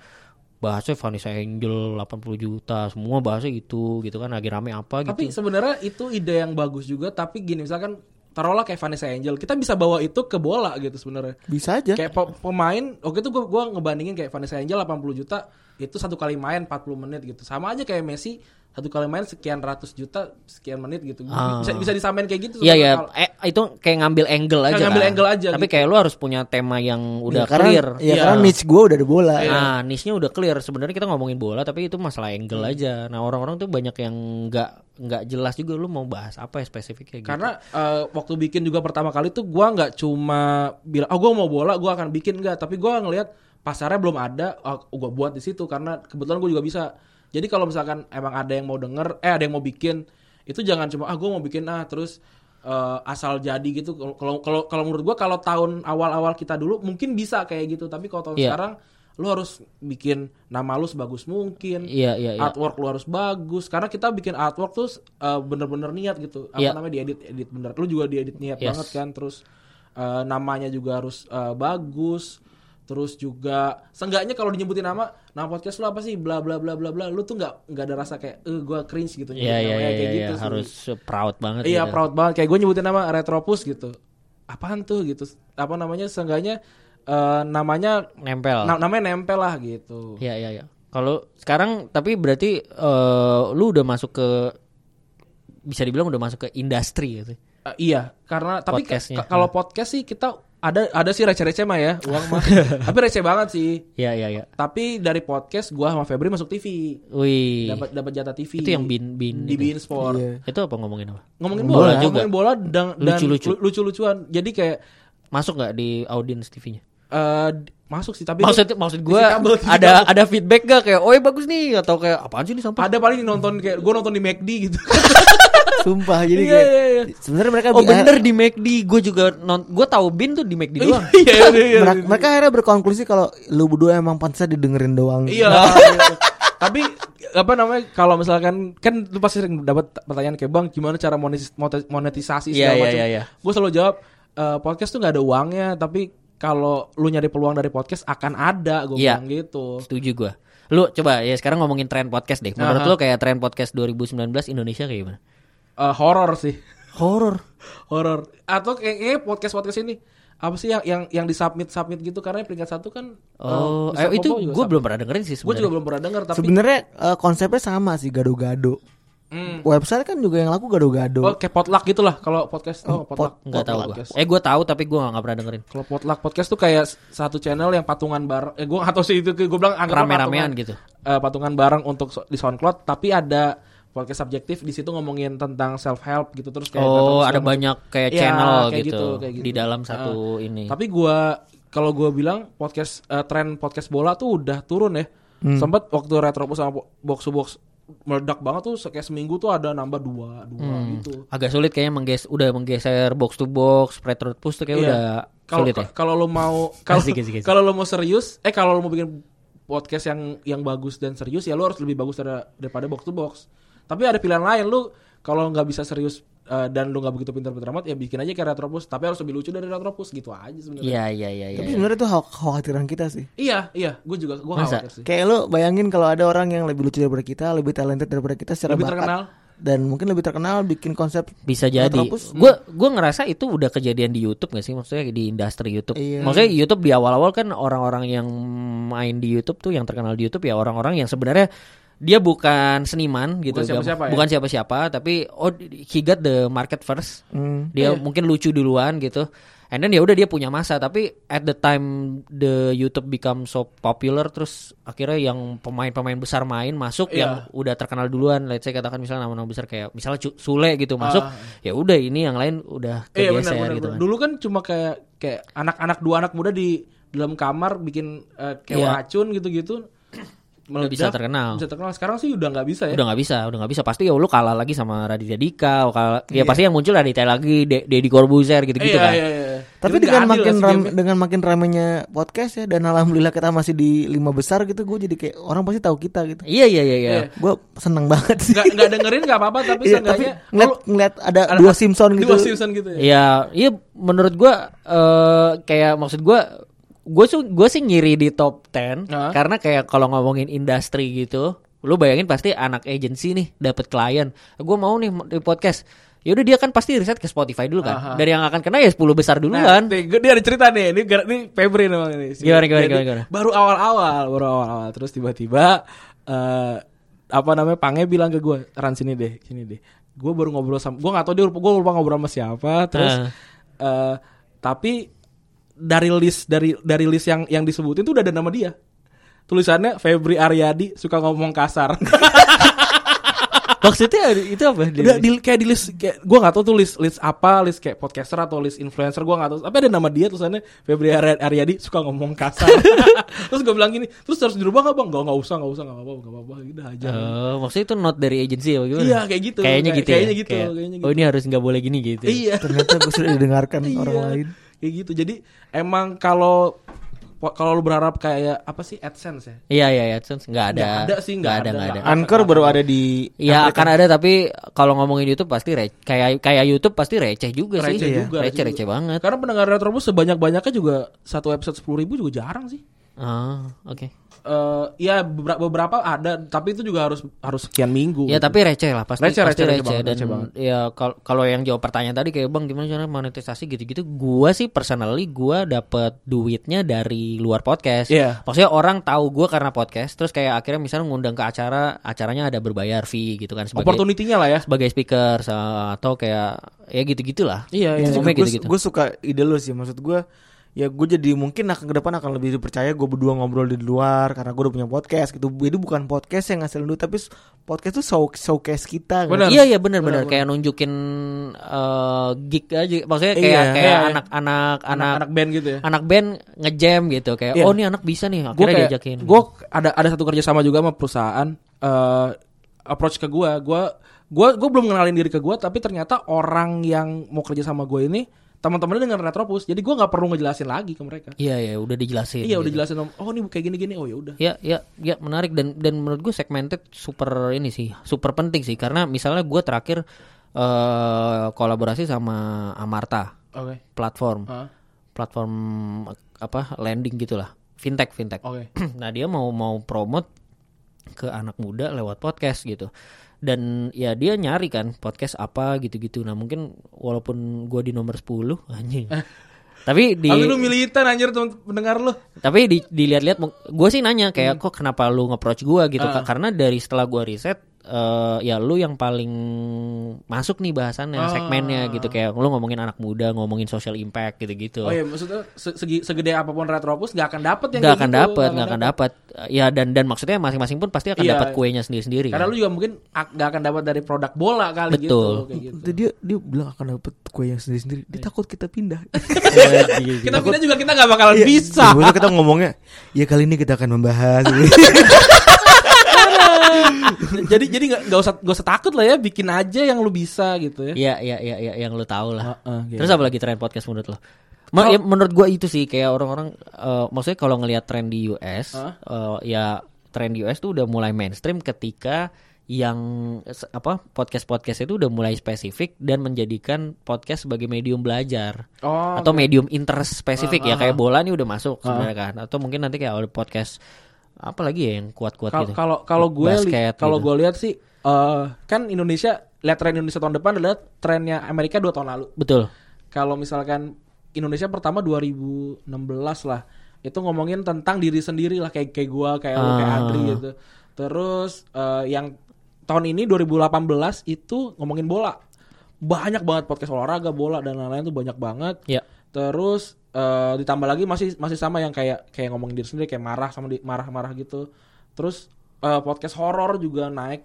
Bahasnya Vanessa Angel 80 juta, semua bahasnya gitu gitu kan lagi rame apa Tapi gitu. sebenarnya itu ide yang bagus juga, tapi gini misalkan taruhlah kayak Vanessa Angel, kita bisa bawa itu ke bola gitu sebenarnya. Bisa aja. Kayak pe- pemain, oke itu gua gua ngebandingin kayak Vanessa Angel 80 juta itu satu kali main 40 menit gitu. Sama aja kayak Messi satu kali main sekian ratus juta sekian menit gitu. Ah. Bisa bisa disamain kayak gitu. Iya sebenarnya ya, kalau- eh, itu kayak ngambil angle aja. ngambil kan. angle aja Tapi gitu. kayak lu harus punya tema yang udah ya, karena, clear. Ya, Iya. karena niche gue udah ada bola. Nah, niche-nya udah clear. Sebenarnya kita ngomongin bola, tapi itu masalah angle Hmm. aja. Nah, orang-orang tuh banyak yang nggak nggak jelas juga lu mau bahas apa ya spesifiknya gitu. Karena eh, waktu bikin juga pertama kali tuh gua nggak cuma bilang oh gua mau bola gua akan bikin nggak tapi gua ngelihat pasarnya belum ada oh, gua buat di situ karena kebetulan gua juga bisa jadi kalau misalkan emang ada yang mau denger eh ada yang mau bikin itu jangan cuma ah gua mau bikin ah terus eh, asal jadi gitu kalau kalau kalau menurut gua kalau tahun awal-awal kita dulu mungkin bisa kayak gitu tapi kalau tahun Iya. sekarang lu harus bikin nama lu sebagus mungkin Iya, iya, iya. artwork lu harus bagus karena kita bikin artwork tuh uh, bener-bener niat gitu apa Iya. namanya diedit edit bener lu juga diedit niat Yes. banget kan terus uh, namanya juga harus uh, bagus terus juga seenggaknya kalau dinyebutin nama nama podcast lu apa sih bla bla bla bla bla lu tuh nggak nggak ada rasa kayak eh gua cringe gitu nyebutin iya, namanya, iya, kayak iya, gitu sih. harus proud banget iya gitu. proud banget kayak gue nyebutin nama retropus gitu apaan tuh gitu apa namanya seenggaknya uh, namanya Nempel. na- namanya nempel lah gitu Iya iya iya. Kalau sekarang tapi berarti eh, lu udah masuk ke bisa dibilang udah masuk ke industri gitu. Uh, iya, karena tapi kalau podcast sih kita ada ada sih receh-receh mah ya, uang mah. tapi receh banget sih. Iya iya iya. Tapi dari podcast gua sama Febri masuk TV. Wih. Dapat dapat jatah TV. Itu yang bin bin di. Bein Sport. Iya. Itu apa ngomongin apa? Ngomongin Bola bola, juga. ngomongin bola dan dan Lucu-lucu. lu- lucu-lucuan. Jadi kayak Masuk nggak di audience TV-nya? eh, d- masuk sih tapi Maksud itu- maksud gue kabel, TV ada kabel. ada feedback gak kayak oh bagus nih atau kayak apaan sih ini sampah? ada paling nonton kayak gua nonton di McD gitu. Sumpah jadi Iya, kayak iya, iya. sebenarnya mereka Oh bi- bener di McD gue juga non gue tahu bin tuh di McD doang. Iya, iya, iya. mereka, mereka akhirnya berkonklusi kalau lu berdua emang pantasnya didengerin doang. Iya. gitu. Tapi apa namanya kalau misalkan kan lu pasti sering dapat pertanyaan kayak bang gimana cara monetis- monetisasi Iya, segala iya, macam. iya, iya. Gue selalu jawab "Eh, podcast tuh nggak ada uangnya tapi kalau lu nyari peluang dari podcast akan ada gue Iya. bilang gitu. Setuju gue. Lu coba ya sekarang ngomongin tren podcast deh. Menurut Aha. lu kayak tren podcast 2019 Indonesia kayak gimana? Eh, horor sih. Horor. Horor. Atau kayaknya podcast podcast ini apa sih yang yang yang disubmit submit gitu karena peringkat satu kan Oh, eh, eh, itu gue belum pernah dengerin sih Gue juga belum pernah denger tapi Sebenarnya eh, konsepnya sama sih gado-gado. website kan juga yang laku gado-gado. Oh, kayak potluck gitu lah kalau podcast. Oh, pot- potluck. Nggak tahu Potluck gue. podcast. Eh gue tahu tapi gue nggak pernah dengerin. Kalau potluck podcast tuh kayak satu channel yang patungan bareng. Eh gue nggak tahu sih itu. Gue bilang Rame-ramean gitu. eh, patungan bareng untuk so- di SoundCloud. Tapi ada podcast subjektif di situ ngomongin tentang self help gitu terus kayak Oh, terus ada ngomong- banyak kayak Iya, channel kayak gitu, kayak di dalam satu ini. Tapi gua kalau gua bilang podcast eh, tren podcast bola tuh udah turun ya. Sempat waktu Retropus sama Bo- Box to Box meledak banget tuh kayak seminggu tuh ada nambah dua dua Hmm. gitu. Agak sulit kayaknya mengges udah menggeser box to box, spread push tuh kayak Iya. udah Kalau sulit ya. kalau lo mau kalau lo mau serius, eh kalau lo mau bikin podcast yang yang bagus dan serius ya lo harus lebih bagus daripada, daripada box to box. Tapi ada pilihan lain lo kalau nggak bisa serius eh, dan lo nggak begitu pintar-pintar amat ya bikin aja kayak Retropus tapi harus lebih lucu dari Retropus gitu aja sebenarnya. Iya, iya, iya, iya. Tapi sebenarnya itu khawat- khawatiran kita sih. Iya, iya, gue juga gue khawatir sih. Kayak lo bayangin kalau ada orang yang lebih lucu daripada kita, lebih talented daripada kita secara Lebih bakat. terkenal. dan mungkin lebih terkenal bikin konsep Bisa jadi. Gue gue ngerasa itu udah kejadian di YouTube gak sih? Maksudnya di industri YouTube. Iya. Maksudnya YouTube di awal-awal kan orang-orang yang main di YouTube tuh yang terkenal di YouTube ya orang-orang yang sebenarnya dia bukan seniman gitu, Bukan siapa-siapa ya? bukan siapa-siapa, tapi oh he got the market first. Hmm. Dia Iya. mungkin lucu duluan gitu. And then ya udah dia punya masa, tapi at the time the YouTube become so popular terus akhirnya yang pemain-pemain besar main masuk Iya. yang udah terkenal duluan. Let's say katakan misalnya nama-nama besar kayak misalnya Sule gitu masuk, Ah. ya udah ini yang lain udah Iya kegeser benar. gitu benar. kan. Dulu kan cuma kayak kayak anak-anak dua anak muda di dalam kamar bikin eh, kayak Iya. racun gitu-gitu. Meledak, bisa terkenal. Bisa terkenal. Sekarang sih udah nggak bisa ya. Udah nggak bisa, udah nggak bisa. Pasti ya lu kalah lagi sama Raditya Dika, kalah, ya Iya. pasti yang muncul Raditya lagi, De- Deddy Corbuzier gitu-gitu iya, kan. iya, iya. Tapi Jadi dengan makin lah ram, dengan makin ramenya podcast ya dan alhamdulillah kita masih di lima besar gitu, gue jadi kayak orang pasti tahu kita gitu. Iya iya iya iya. Iya. Gue seneng banget sih. nggak nggak dengerin nggak apa-apa tapi Iya, tapi ngeliat, kalau ngeliat ada, ada dua Simpson gitu. dua Simpson gitu ya. Iya, iya menurut gua eh kayak maksud gua gue su gue sih ngiri di top 10 Hah? karena kayak kalau ngomongin industri gitu, lu bayangin pasti anak agensi nih dapat klien. Gue mau nih di podcast. Yaudah dia kan pasti riset ke Spotify dulu kan. Aha. Dari yang akan kena ya 10 besar Nah, duluan. nih, dia ada cerita nih, ini gara- ini Febri namanya ini. Si- Gimana, gimana, gimana, gimana? Baru awal-awal, baru awal-awal, terus tiba-tiba eh apa namanya Pange bilang ke gue, Ran sini deh, sini deh. Gue baru ngobrol sama, gue nggak tahu dia gue lupa ngobrol sama siapa, terus Ah. eh tapi dari list dari dari list yang yang disebutin tuh udah ada nama dia. Tulisannya Febri Aryadi suka ngomong kasar. Maksudnya itu apa? Udah di, kayak di list kayak gue nggak tahu tuh list list apa list kayak podcaster atau list influencer gue nggak tahu tapi ada nama dia tulisannya Febri Ary- Aryadi suka ngomong kasar terus gue bilang gini terus harus dirubah nggak bang nggak nggak usah nggak usah nggak apa-apa nggak apa-apa udah aja Oh, maksudnya itu not dari agensi apa gimana? Iya, kayak gitu. Kayaknya Kayak- gitu. ya? kayaknya gitu, Kayak, kayaknya Oh gitu. ini harus nggak boleh gini gitu. iya Ternyata gue sudah didengarkan orang Iya. lain. Kayak gitu jadi emang kalau kalau lu berharap kayak apa sih AdSense ya Iya iya iya, AdSense nggak ada. Nggak ada sih, nggak ada nggak ada. Anchor baru ada di Ya akan ada tapi kalau ngomongin YouTube pasti re- kayak kayak YouTube pasti receh juga sih. receh Iya. juga Receh receh banget. karena pendengar Retrobus sebanyak banyaknya juga satu episode sepuluh ribu juga jarang sih Ah, oke. Eh ya beberapa, beberapa ada tapi itu juga harus harus sekian minggu Ya gitu. tapi receh lah pasti Receh, pasti receh, receh, receh banget, dan receh banget. ya kal- kalau yang jawab pertanyaan tadi kayak Bang gimana cara monetisasi gitu-gitu gua sih personally gua dapet duitnya dari luar podcast. Iya. Maksudnya orang tahu gua karena podcast terus kayak akhirnya misalnya ngundang ke acara acaranya ada berbayar fee gitu kan sebagai opportunity-nya lah ya sebagai speaker atau kayak ya gitu-gitulah. Iya, iya. Gue gitu-gitu. gue suka ide lu sih maksud gue ya gue jadi mungkin akan ke depan akan lebih dipercaya gue berdua ngobrol di luar karena gue udah punya podcast gitu jadi bukan podcast yang ngasilin duit tapi podcast tuh show showcase kita kan. Benar. Iya iya benar-benar kayak nunjukin eh gig aja maksudnya kayak Iya, kayak iya. anak-anak anak anak-anak band gitu ya anak band ngejam gitu kayak Iya. oh nih anak bisa nih akhirnya kayak diajakin. gue ada ada satu kerja sama juga sama perusahaan eh approach ke gue gue gue gue belum kenalin diri ke gue tapi ternyata orang yang mau kerja sama gue ini teman-temannya dengan Retropus jadi gue nggak perlu ngejelasin lagi ke mereka. Iya iya udah dijelasin. iya udah gitu. jelasin oh ini kayak gini gini oh ya udah. Ya, ya, ya menarik. Dan dan menurut gue segmented super ini sih, super penting sih. Karena misalnya gue terakhir eh kolaborasi sama Amarta oke. platform, Ah, platform apa landing gitulah, fintech fintech. oke. Nah dia mau mau promote ke anak muda lewat podcast gitu dan ya dia nyari kan podcast apa gitu-gitu. Nah mungkin walaupun gue di nomor 10 anjing. Tapi di Tapi lu militan anjir teman pendengar lu. Tapi di, dilihat-lihat gue sih nanya kayak kok kenapa lu nge-approach gue gitu. Kak? karena dari setelah gue riset eh, ya lu yang paling masuk nih bahasannya Ah. segmennya gitu kayak lu ngomongin anak muda ngomongin social impact gitu-gitu Oh iya maksudnya se- segi, segede apa pun Retropus nggak akan dapet yang kayak akan gitu, dapet nggak akan dapet ya dan dan maksudnya masing-masing pun pasti akan Iya. dapat kuenya sendiri-sendiri Karena kan? lu juga mungkin ak- nggak akan dapat dari produk bola kali Betul. gitu kayak gitu. Itu dia dia bilang akan dapet kue yang sendiri sendiri. Dia takut kita pindah. Kita pindah juga kita nggak bakalan Iya, bisa. kita ngomongnya, ya kali ini kita akan membahas. jadi jadi nggak nggak usah nggak usah takut lah ya bikin aja yang lu bisa gitu ya. Iya iya iya iya yang lu tahu lah. Heeh, gitu. Terus apa lagi tren podcast menurut lo? Ma- ya, menurut gua itu sih kayak orang-orang eh, maksudnya kalau ngelihat tren di US Hah? eh, ya tren di US tuh udah mulai mainstream ketika yang apa podcast-podcast itu udah mulai spesifik dan menjadikan podcast sebagai medium belajar Oh, atau medium interest spesifik ya Ah, ah, kayak bola nih udah masuk sebenarnya kan atau mungkin nanti kayak podcast apa lagi ya yang kuat-kuat gitu. Kalau kalau gue li- Basket kalau gitu. gue lihat sih eh, kan Indonesia lihat tren Indonesia tahun depan adalah trennya Amerika dua tahun lalu. Betul. Kalau misalkan Indonesia pertama 2016 lah itu ngomongin tentang diri sendiri lah kayak kayak gue kayak lu kayak Ah. Adri gitu. Terus eh, yang tahun ini 2018 itu ngomongin bola. Banyak banget podcast olahraga, bola dan lain-lain tuh banyak banget. Ya. Terus eh, ditambah lagi masih masih sama yang kayak kayak ngomongin diri sendiri kayak marah sama di- marah-marah gitu. Terus eh, podcast horor juga naik.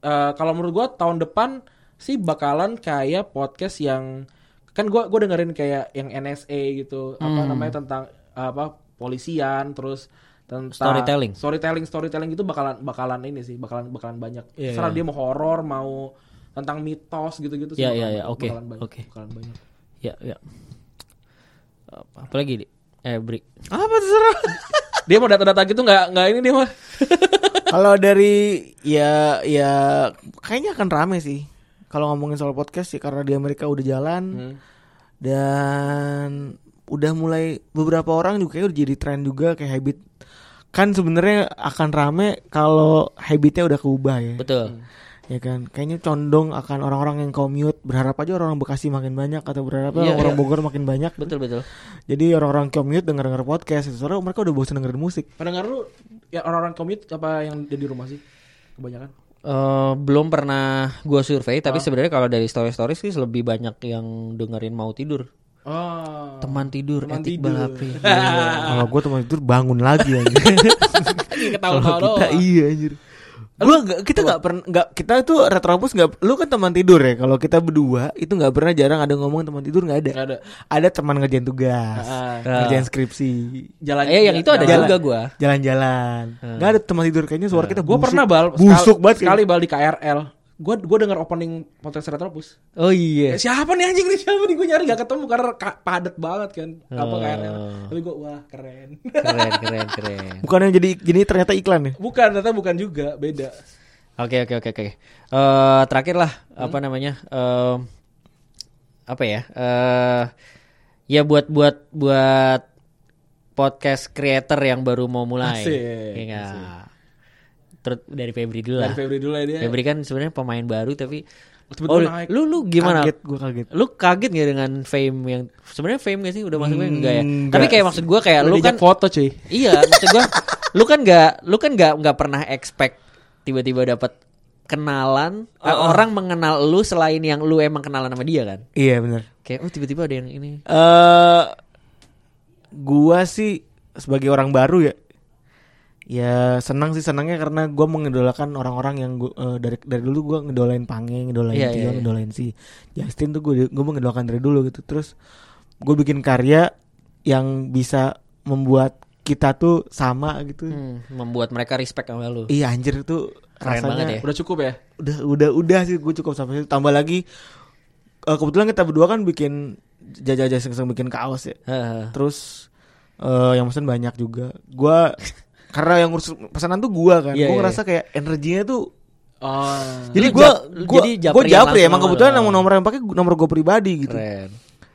Eh, kalau menurut gua tahun depan sih bakalan kayak podcast yang kan gua gua dengerin kayak yang NSA gitu, apa Hmm. namanya tentang apa polisian terus tentang Storytelling. storytelling storytelling itu bakalan bakalan ini sih bakalan bakalan banyak. Iya, Serah iya. dia mau horor mau tentang mitos gitu-gitu sih. Iya, bakalan- iya, iya, oke, bakalan banyak, oke. bakalan banyak. Ya, ya. Apa apalagi di eh Bri. Apa terserah? Dia mau data-data gitu nggak nggak ini dia mah. Kalau dari ya ya kayaknya akan rame sih. Kalau ngomongin soal podcast sih karena di Amerika udah jalan Hmm. dan udah mulai beberapa orang juga kayak udah jadi tren juga kayak habit. Kan sebenarnya akan rame kalau habitnya udah keubah ya. Betul. Ya kan, kayaknya condong akan orang-orang yang commute. Berharap aja orang Bekasi makin banyak atau berharap Iya, orang iya. Bogor makin banyak. Betul betul. Jadi orang-orang commute denger-denger podcast. Soalnya mereka udah bosan dengerin musik. Pendengar lu ya orang-orang commute apa yang dia di rumah sih? Kebanyakan. Eh, belum pernah gua survei tapi Ah. sebenarnya kalau dari story stories sih lebih banyak yang dengerin mau tidur. Oh. Teman tidur, Teman etik tidur. balapri. Kalau gue teman tidur bangun lagi anjir. ketawa Kalau kita iya anjir. Gua nggak- kita nggak pernah nggak kita tuh retrobus nggak lu kan teman tidur ya kalau kita berdua itu nggak pernah jarang ada ngomong teman tidur nggak ada Nggak ada. ada teman ngerjain tugas Ah. ngerjain skripsi Jalan. Eh yang itu ada jalan. juga gua. jalan-jalan nggak ada teman tidur kayaknya suara kita Gue busuk. pernah bal busuk sekali, banget sekali bal di KRL. Gue gue denger opening podcast Retropus. Oh iya. Eh, siapa nih anjing nih siapa nih gue nyari gak ketemu karena ka- padet banget kan apa Oh. KRL. Tapi gue wah keren. Keren keren keren. bukan yang jadi jadi ternyata iklan ya bukan ternyata bukan juga beda. Oke oke oke oke. Eh terakhir lah Hmm? apa namanya? Em, apa ya? Eh ya buat buat buat podcast creator yang baru mau mulai. Asik, Iya nggak? Terus dari Febri dulu lah. Dari Febri dulu ya dia. Febri kan sebenarnya pemain baru tapi oh, naik. lu lu gimana? kaget gue kaget Lu kaget gak dengan fame yang sebenarnya fame gak sih udah masuk fame enggak ya? Enggak. Tapi kayak maksud gua kayak Udah lu kan foto cuy. Iya, maksud gua lu kan nggak lu kan nggak nggak pernah expect tiba-tiba dapat kenalan eh, orang mengenal lu selain yang lu emang kenalan sama dia kan. iya benar Kayak oh tiba-tiba ada yang ini. eh gua sih sebagai orang baru ya ya senang sih senangnya karena gua mengidolakan orang-orang yang gua, eh, dari dari dulu gua ngedolain Pange ngedolain Iya, Tio iya, iya. ngedolain si Justin tuh gua gua mengidolakan dari dulu gitu terus gue bikin karya yang bisa membuat kita tuh sama gitu Hmm, membuat mereka respect sama lu. iya anjir tuh Keren rasanya banget ya. Udah cukup ya? udah udah udah sih gue cukup sampai situ tambah lagi eh, kebetulan kita berdua kan bikin jajah-jajah iseng-iseng bikin kaos ya Heeh. terus eh yang pesan banyak juga gua karena yang ngurus pesanan tuh gua kan. Iya, gua iya, ngerasa kayak energinya tuh Oh. jadi jadi gua japrian japri emang kebetulan nomor nomor yang pakai nomor gua pribadi gitu. Keren.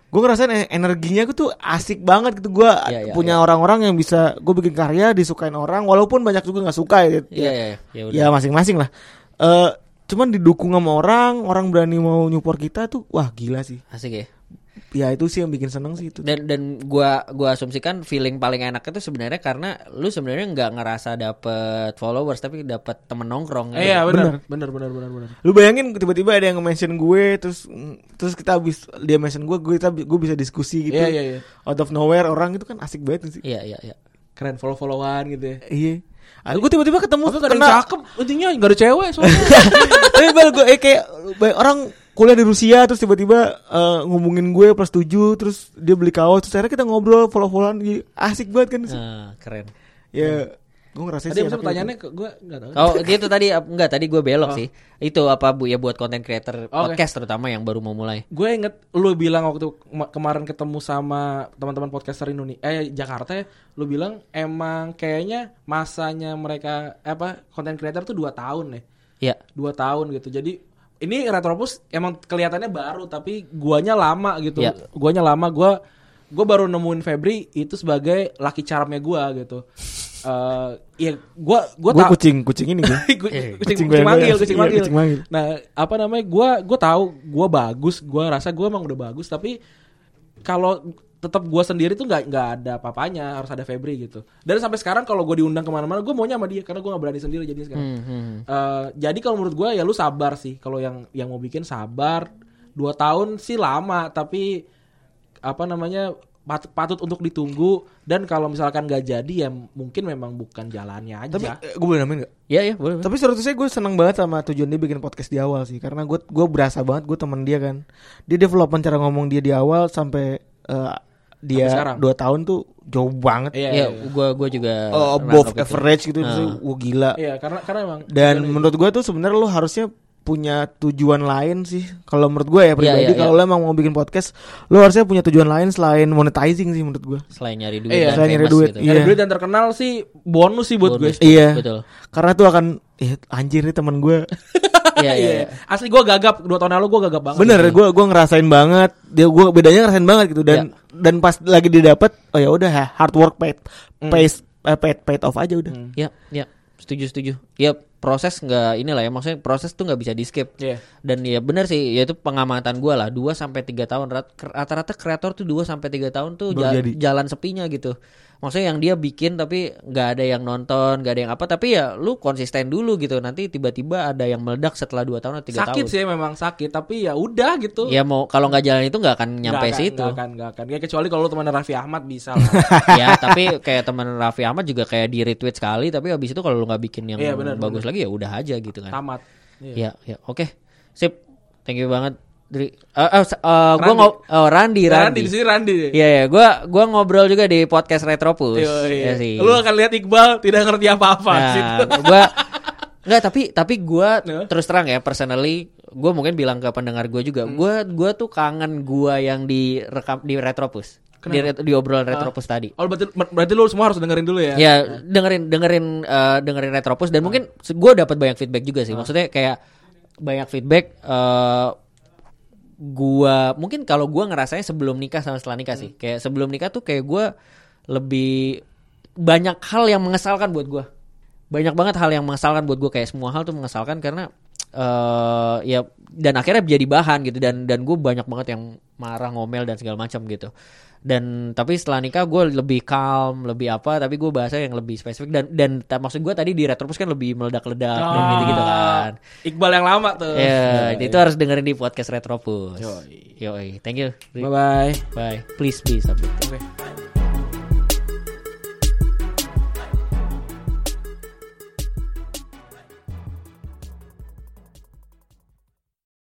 gua ngerasain e- energinya gua tuh asik banget gitu. Gua Iya, iya, punya orang-orang yang bisa gua bikin karya disukain orang walaupun banyak juga nggak suka ya Iya iya ya ya masing-masing lah. Eh cuman didukung sama orang orang berani mau nyupport kita tuh wah gila sih. Asik ya. Ya itu sih yang bikin seneng sih itu. dan dan gua gua asumsikan feeling paling enak itu sebenarnya karena lu sebenarnya nggak ngerasa dapet followers tapi dapet temen nongkrong Eh, iya benar, benar, benar, benar, benar. Lu bayangin tiba-tiba ada yang mention gue terus terus kita habis dia mention gue gue kita gue bisa diskusi gitu. Iya, iya, iya. Out of nowhere orang itu kan asik banget sih. iya iya iya Keren follow-followan gitu ya. Iya. Aku tiba-tiba ketemu Masa gak ada yang cakep, intinya gak ada cewek soalnya. Tapi gue eh, kayak orang kuliah di Rusia terus tiba-tiba eh, ngomongin gue plus 7 terus dia beli kaos terus akhirnya kita ngobrol follow-followan asik banget kan. Nah, keren Ya gue ngerasa Tadi sih enaknya pertanyaannya ke gue gak tahu. Oh itu tadi enggak tadi gue belok sih. Itu apa Bu ya buat content creator Oke. podcast terutama yang baru mau mulai. Gue inget lu bilang waktu kema- kemarin ketemu sama teman-teman podcaster Indonesia eh Jakarta ya, lu bilang emang kayaknya masanya mereka apa konten creator tuh 2 tahun ya. Iya. Dua tahun gitu. Jadi ini Retropus emang kelihatannya baru tapi guanya lama gitu. Iya. Guanya lama gua gua baru nemuin Febri itu sebagai laki charmnya gua gitu. Eh ya gua gua gue tahu kucing kucing ini gue. Gu- Eh, kucing, kucing kucing gue- manggil, gue- kucing iya, manggil. kucing manggil. Nah, apa namanya? Gua gua tahu gua bagus, gua rasa gua emang udah bagus, tapi kalau tetap gua sendiri tuh nggak nggak ada papanya, harus ada Febri gitu. Dan sampai sekarang kalau gua diundang ke mana-mana, gua maunya sama dia karena gua nggak berani sendiri jadi sekarang. Hmm, hmm. Eh, jadi kalau menurut gua ya lu sabar sih. Kalau yang yang mau bikin sabar, dua tahun sih lama, tapi apa namanya pat- patut untuk ditunggu dan kalau misalkan nggak jadi ya mungkin memang bukan jalannya aja. Tapi eh, gue boleh namain gak? Iya iya boleh. Tapi seru saya gue seneng banget sama tujuan dia bikin podcast di awal sih Karena gue gue berasa banget gue temen dia kan Dia development cara ngomong dia di awal sampai eh, dia dua tahun tuh jauh banget Iya, Iya, iya. gua gua juga Oh, menangkap above average gitu terus wah gila Iya, karena karena emang Dan menurut gue tuh sebenarnya lo harusnya punya tujuan lain sih Kalau menurut gue ya pribadi iya, Kalau iya. lo emang mau bikin podcast Lo harusnya punya tujuan lain selain monetizing sih menurut gue Selain nyari duit Iya, dan selain nyari duit, gitu. iya. Nyari duit dan terkenal sih bonus sih buat Bonus. gue. Iya Betul. Karena tuh akan eh, Anjir nih temen gue Iya iya. iya. Asli gue gagap dua tahun lalu gue gagap banget. Bener, gue gua ngerasain banget. Dia gue bedanya ngerasain banget gitu dan dan pas lagi didapat, oh ya udah ha, hard work paid, pays, eh, paid, paid off aja udah. Iya, iya. Setuju, setuju. Ya proses nggak inilah ya, maksudnya proses tuh nggak bisa di skip. Iya. Dan ya benar sih, ya itu pengamatan gua lah, 2 sampai 3 tahun Rat- rata-rata kreator tuh 2 sampai 3 tahun tuh Baru ja- jadi. jalan sepinya gitu. Maksudnya yang dia bikin tapi nggak ada yang nonton, nggak ada yang apa, tapi ya lu konsisten dulu gitu. Nanti tiba-tiba ada yang meledak setelah 2 tahun atau 3 Sakit tahun. sih memang sakit, tapi ya udah gitu. Ya mau kalau nggak jalan itu nggak akan nyampe Nggak akan, situ. Nggak akan, nggak akan. Ya kecuali kalau lu teman Raffi Ahmad bisa lah. ya tapi kayak teman Raffi Ahmad juga kayak di retweet sekali tapi habis itu kalau lu nggak bikin yang Iya, benar, bagus lagi ya udah aja gitu kan Tamat. Iya. ya ya oke sip thank you banget Dri Eh, eh, gua Randi. ngob oh Randi Randy Randi di sini Randy. deh. Iya ya gua gua ngobrol juga di podcast Retropus Yoi. ya sih Lu akan lihat Iqbal tidak ngerti apa-apa nah, gua Enggak tapi tapi gua Ya. terus terang ya personally gua mungkin bilang ke pendengar gua juga Hmm. gua gua tuh kangen gua yang direkam di Retropus di, di obrolan Retropus tadi Oh berarti berarti lu semua harus dengerin dulu ya. Ya dengerin dengerin eh, dengerin Retropus dan mungkin gue dapat banyak feedback juga sih. Maksudnya kayak banyak feedback eh gua mungkin kalau gua ngerasanya sebelum nikah sama setelah nikah sih. Kayak sebelum nikah tuh kayak gua lebih banyak hal yang mengesalkan buat gua. Banyak banget hal yang mengesalkan buat gua kayak semua hal tuh mengesalkan karena eh ya dan akhirnya jadi bahan gitu dan dan gue banyak banget yang marah ngomel dan segala macam gitu dan tapi setelah nikah gue lebih calm lebih apa tapi gue bahasa yang lebih spesifik dan dan maksud gue tadi di retropus kan lebih meledak-ledak dan gitu gitu kan Iqbal yang lama tuh. ya itu harus dengerin di podcast retropus Yoi. Yoi. thank you Bye bye. bye please be subject Oke.